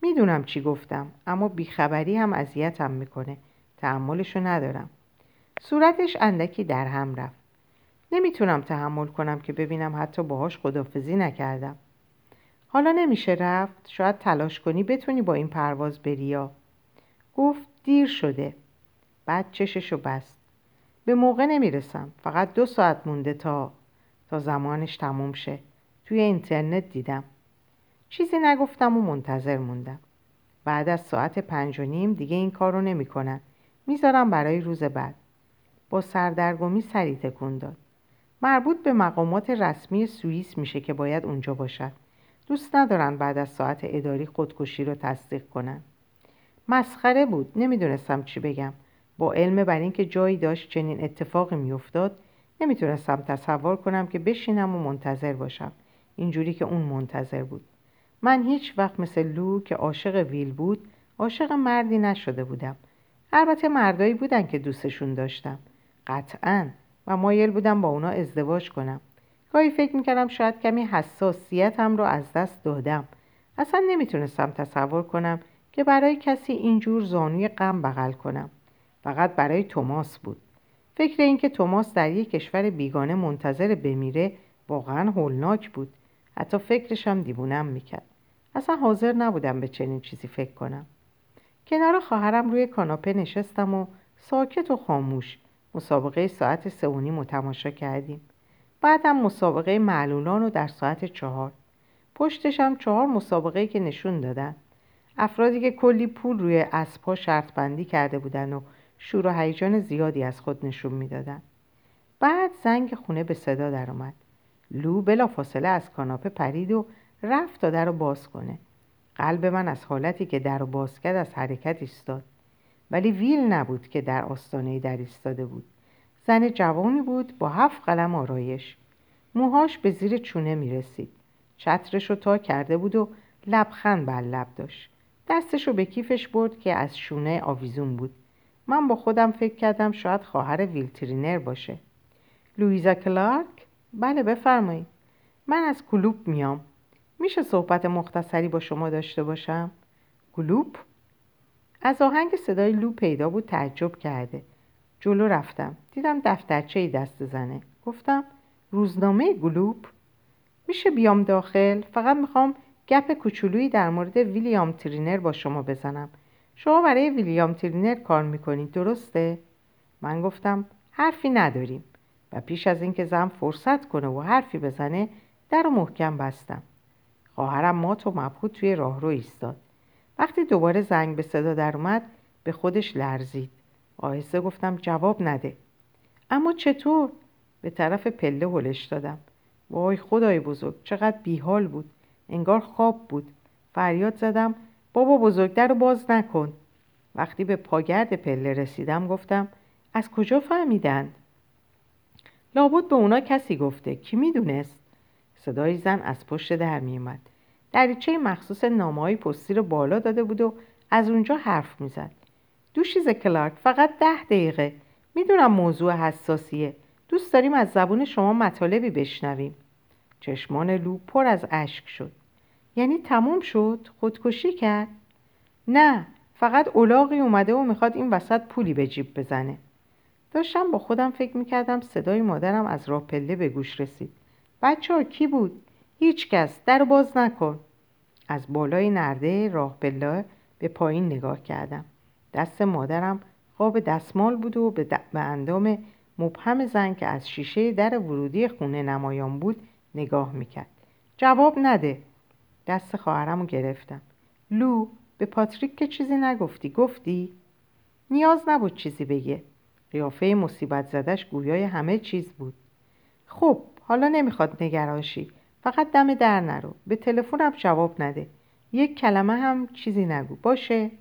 می‌دونم چی گفتم اما بیخبری هم اذیتم می‌کنه. تحملشو ندارم. صورتش اندکی در هم رفت. نمی‌تونم تحمل کنم که ببینم حتی باهاش خدافزی نکردم. حالا نمیشه رفت؟ شاید تلاش کنی بتونی با این پرواز بری یا؟ گفت دیر شده. بعد چششو بست. به موقع نمی‌رسم. فقط دو ساعت مونده تا تا زمانش تموم شه. توی اینترنت دیدم. چیزی نگفتم و منتظر موندم. بعد از ساعت پنج و نیم دیگه این کار رو نمی کنن. می‌ذارم برای روز بعد. با سردرگمی سری تکون داد. مربوط به مقامات رسمی سوئیس میشه که باید اونجا باشد دوست ندارن بعد از ساعت اداری خودکشی رو تصدیق کنن. مسخره بود. نمی‌دونستم چی بگم. با علم بر اینکه جایی داشت چنین اتفاقی میافتاد نمی‌تونستم تصور کنم که بشینم و منتظر باشم. اینجوری که اون منتظر بود. من هیچ وقت مثل لو که عاشق ویل بود عاشق مردی نشده بودم. البته مردایی بودن که دوستشون داشتم. قطعا. و مایل بودم با اونا ازدواج کنم. گاهی فکر می‌کردم شاید کمی حساسیتم رو از دست دادم. اصلا نمی‌تونستم تصور کنم که برای کسی اینجور زانوی غم بغل کنم. فقط برای توماس بود. فکر اینکه توماس در یک کشور بیگانه منتظر بمیره واقعا هولناک بود. حتی فکرشم دیوونم می‌کرد. اصلا حاضر نبودم به چنین چیزی فکر کنم. کنار خواهرم روی کاناپه نشستم و ساکت و خاموش مسابقه ساعت سه متماشا کردیم. بعدم مسابقه معلولان رو در ساعت چهار. پشتشم چهار مسابقه که نشون دادن. افرادی که کلی پول روی اسبها شرط بندی کرده بودن و شور و هیجان زیادی از خود نشون می‌دادن. بعد زنگ خونه به صدا در اومد لو بلا فاصله از کاناپه پرید و رفت تا در رو باز کنه. قلب من از حالتی که در باز کرد از حرکت ایستاد. ولی ویل نبود که در آستانه در ایستاده بود. زن جوانی بود با هفت قلم آرایش. موهاش به زیر چونه می رسید چترش رو تا کرده بود و لبخند بر لب داشت. دستش رو به کیفش برد که از شونه آویزون بود. من با خودم فکر کردم شاید خواهر ویل ترینر باشه. لویزا کلارک؟ بله بفرمایید. من از گلوب میام. میشه صحبت مختصری با شما داشته باشم؟ گلوب؟ از آهنگ صدای لو پیدا بود تعجب کرده. جلو رفتم. دیدم دفترچه ای دست زنه. گفتم روزنامه گلوب میشه بیام داخل؟ فقط می‌خوام گپ کوچولویی در مورد ویلیام ترینر با شما بزنم. شما برای ویلیام ترینر کار می‌کنید درسته؟ من گفتم حرفی نداریم. و پیش از اینکه زن فرصت کنه و حرفی بزنه در رو محکم بستم. خواهرم مات و مبهوت توی راهرو ایستاد. وقتی دوباره زنگ به صدا در اومد به خودش لرزید. آهسته گفتم جواب نده. اما چطور؟ به طرف پله هلش دادم. وای خدای بزرگ چقدر بیحال بود. انگار خواب بود. فریاد زدم بابا بزرگتر رو باز نکن. وقتی به پاگرد پله رسیدم گفتم از کجا فهمیدند؟ لابد به اونا کسی گفته. کی می‌دونست؟ صدای زن از پشت در میومد دریچه مخصوص نامه پستی رو بالا داده بود و از اونجا حرف می‌زد. دوشیز کلارک فقط ده دقیقه. می‌دونم موضوع حساسیه. دوست داریم از زبون شما مطالبی بشنویم. چشمان لو پر از اشک شد. یعنی تموم شد؟ خودکشی کرد؟ نه فقط اولاغی اومده و می‌خواد این وسط پولی به جیب بزنه. داشتم با خودم فکر می‌کردم صدای مادرم از راه پله به گوش رسید. بچه ها کی بود؟ هیچ کس. در باز نکن. از بالای نرده راه پله به پایین نگاه کردم. دست مادرم خواب دستمال بود و به, اندام مبهم زن که از شیشه در ورودی خونه نمایان بود نگاه می‌کرد. جواب نده. دست خواهرم گرفتم. لو به پاتریک که چیزی نگفتی. گفتی؟ نیاز نبود چیزی بگه. قیافه مصیبت زدش گویای همه چیز بود. خب حالا نمی‌خواد نگراشی فقط دم در نرو. به تلفنم جواب نده. یک کلمه هم چیزی نگو. باشه؟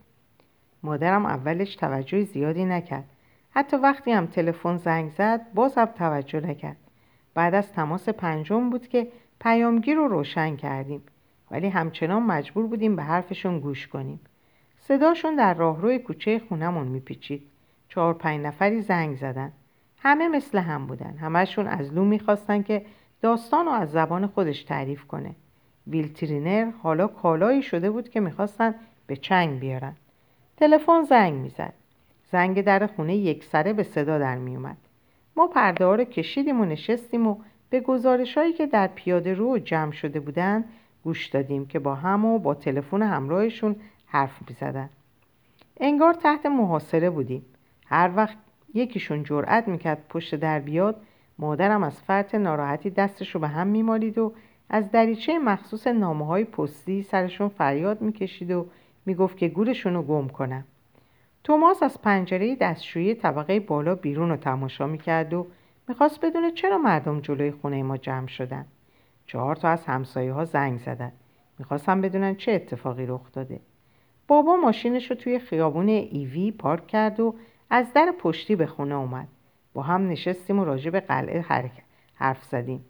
مادرم اولش توجه زیادی نکرد. حتی وقتی هم تلفن زنگ زد باز هم توجه نکرد. بعد از تماس پنجم بود که پیامگیر رو روشن کردیم. ولی همچنان مجبور بودیم به حرفشون گوش کنیم. صداشون در راهروی کوچه خونمون میپیچید. چهار پنج نفری زنگ زدن. همه مثل هم بودن. همهشون از لو می‌خواستن که داستان رو از زبان خودش تعریف کنه. ویلترینر حالا کالایی شده بود که می‌خواستن به چنگ بیارن. تلفن زنگ می‌زد. زنگ در خونه یک سره به صدا در میومد ما پرده رو کشیدیم و نشستیم و به گزارش هایی که در پیاده رو جمع شده بودن گوش دادیم که با هم و با تلفن همراهشون حرف می‌زدن. انگار تحت محاصره بودیم. هر وقت یکیشون جرأت می‌کرد پشت در بیاد. مادرم از فرط ناراحتی دستش رو به هم میمالید و از دریچه مخصوص نامه های پستی سرشون فریاد می‌کشید و می‌گفت که گورشون رو گم کنم. توماس از پنجره دستشویی طبقه بالا بیرون رو تماشا می‌کرد و می‌خواست بدونه چرا مردم جلوی خونه ما جمع شدن. چهار تا از همسایه ها زنگ زدن. می‌خواستم بدونن چه اتفاقی رخ داده. بابا ماشینش رو توی خیابون ایوی پارک کرد و از در پشتی به خونه اومد. با هم نشستیم و راجع به قلعه حرف زدیم.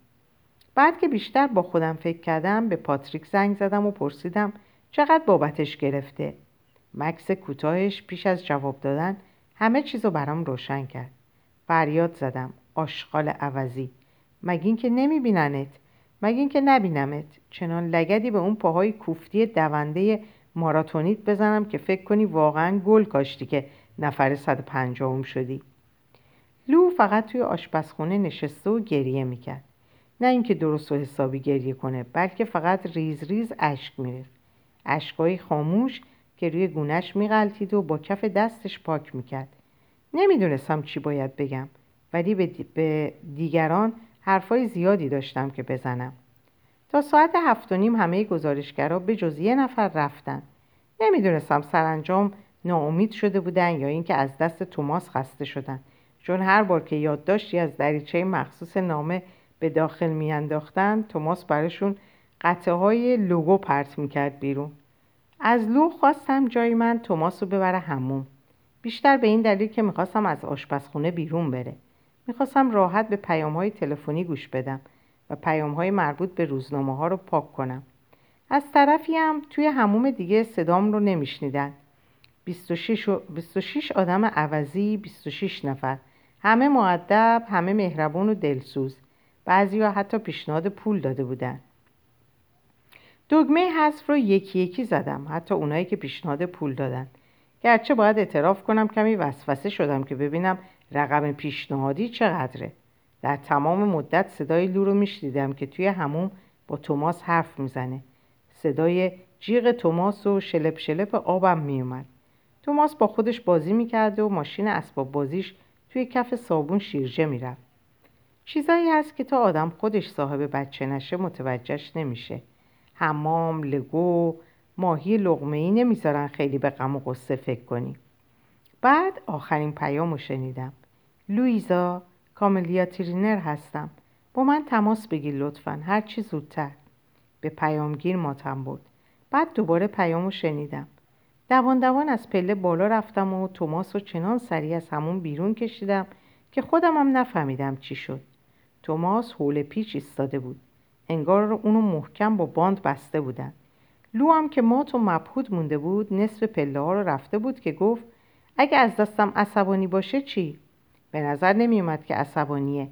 بعد که بیشتر با خودم فکر کردم به پاتریک زنگ زدم و پرسیدم چقدر بابتش گرفته؟ مکس کوتاهش پیش از جواب دادن همه چیزو برام روشن کرد. فریاد زدم آشغال عوضی. مگین که نمیبیننت؟ مگین که نبینمت؟ چنان لگدی به اون پاهای کوفتی دونده ماراتونیت بزنم که فکر کنی واقعا گل کاشتی که نفر 150 شدی. لو فقط توی آشپزخونه نشسته و گریه می‌کرد. نه اینکه درست و حسابی گریه کنه بلکه فقط ریز ریز اشک میریخت. اشکایی خاموش که روی گونش میغلطید و با کف دستش پاک می‌کرد. نمی‌دونستم چی باید بگم ولی به دیگران حرفای زیادی داشتم که بزنم. تا ساعت هفت و نیم همه گزارشگرا به جز یه نفر رفتن. نمی‌دونستم سرانجام ناامید شده بودن یا اینکه از دست توماس خسته شدن. چون هر بار که یادداشتی از دریچه مخصوص نامه به داخل میانداختن توماس براشون قطعه های لوگو پرت می‌کرد بیرون. از لو خواستم جای من توماس رو ببره همون بیشتر به این دلیل که می‌خواستم از آشپزخونه بیرون بره. می‌خواستم راحت به پیام های تلفنی گوش بدم و پیام های مربوط به روزنامه ها رو پاک کنم. از طرفی هم توی هموم دیگه صدام رو نمیشنیدن. 26, 26 آدم عوضی 26 نفر. همه معدب همه مهربون و دلسوز. بعضی ها حتی پیشنهاد پول داده بودن. دگمه حذف رو یکی یکی زدم. حتی اونایی که پیشنهاد پول دادن. گرچه باید اعتراف کنم کمی وسوسه شدم که ببینم رقم پیشنهادی چقدره. در تمام مدت صدای لو رو میشنیدم که توی هموم با توماس حرف می‌زنه. صدای جیغ توماس و شلپ شلپ آبم میومد توماس با خودش بازی می‌کرده و ماشین اسباب بازیش توی کف صابون شیرجه می‌رفت. چیزایی هست که تا آدم خودش صاحب بچه نشه متوجهش نمیشه. حمام لگو ماهی لغمه ای نمی‌ذارن خیلی به غم و قصه فکر کنی. بعد آخرین پیام رو شنیدم. لویزا کاملیا ترینر هستم. با من تماس بگیر لطفا هر چی زودتر. به پیامگیر ماتم بود بعد دوباره پیامو شنیدم. دوان دوان از پله بالا رفتم و توماس و چنان سریع از همون بیرون کشیدم که خودم هم نفهمیدم چی شد توماس حول پیچ ایستاده بود انگار اونو محکم با باند بسته بودن لو هم که مات و مبهود مونده بود نصف پله ها رو رفته بود که گفت اگه از دستم عصبانی باشه چی؟ به نظر نمیومد که عصبانیه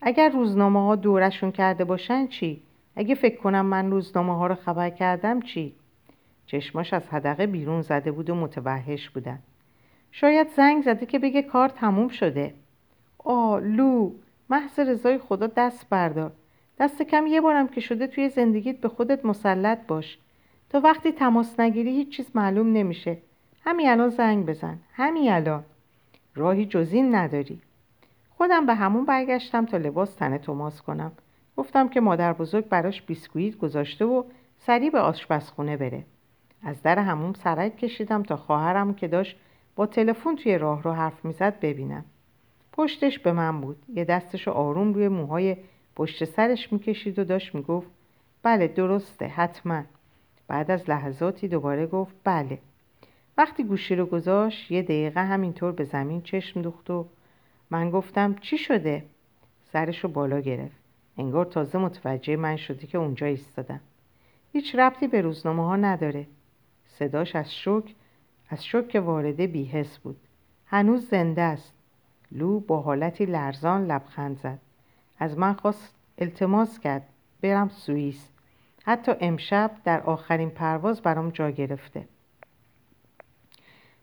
اگر روزنامه ها دورشون کرده باشن چی؟ اگه فکر کنم من روزنامه ها رو خبر کردم چی؟ چشماش از حدقه بیرون زده بود و متوحش بودن. شاید زنگ زده که بگه کار تموم شده. آ لو محض رضای خدا دست بردار. دست کم یه بارم که شده توی زندگیت به خودت مسلط باش. تا وقتی تماس نگیری هیچ چیز معلوم نمیشه. همین الان زنگ بزن. همین الان. راهی جزین نداری. خودم به همون برگشتم تا لباس تنه توماس کنم. گفتم که مادر بزرگ براش بیسکویت گذاشته و سریع به آشپزخونه بره. از در همون سرک کشیدم تا خواهرم که داشت با تلفن توی راه رو حرف می‌زد ببینم. پشتش به من بود. یه دستش آروم روی موهای پشت سرش می‌کشید و داشت می‌گفت بله درسته حتما. بعد از لحظاتی دوباره گفت بله. وقتی گوشی رو گذاشت یه دقیقه همینطور به زمین چشم دوخت و من گفتم چی شده؟ سرش رو بالا گرفت. انگار تازه متوجه من شدی که اونجا ایستادم. هیچ ربطی به روزنامه ها نداره. صداش از شک از شک وارده بیهس بود. هنوز زنده است. لو با حالتی لرزان لبخند زد. از من خواست التماس کرد. برم سوئیس. حتی امشب در آخرین پرواز برام جا گرفته.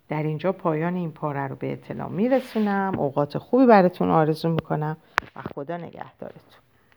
در اینجا پایان این پاره رو به اطلاع میرسونم. اوقات خوبی براتون آرزو می‌کنم و خدا نگهدارتون.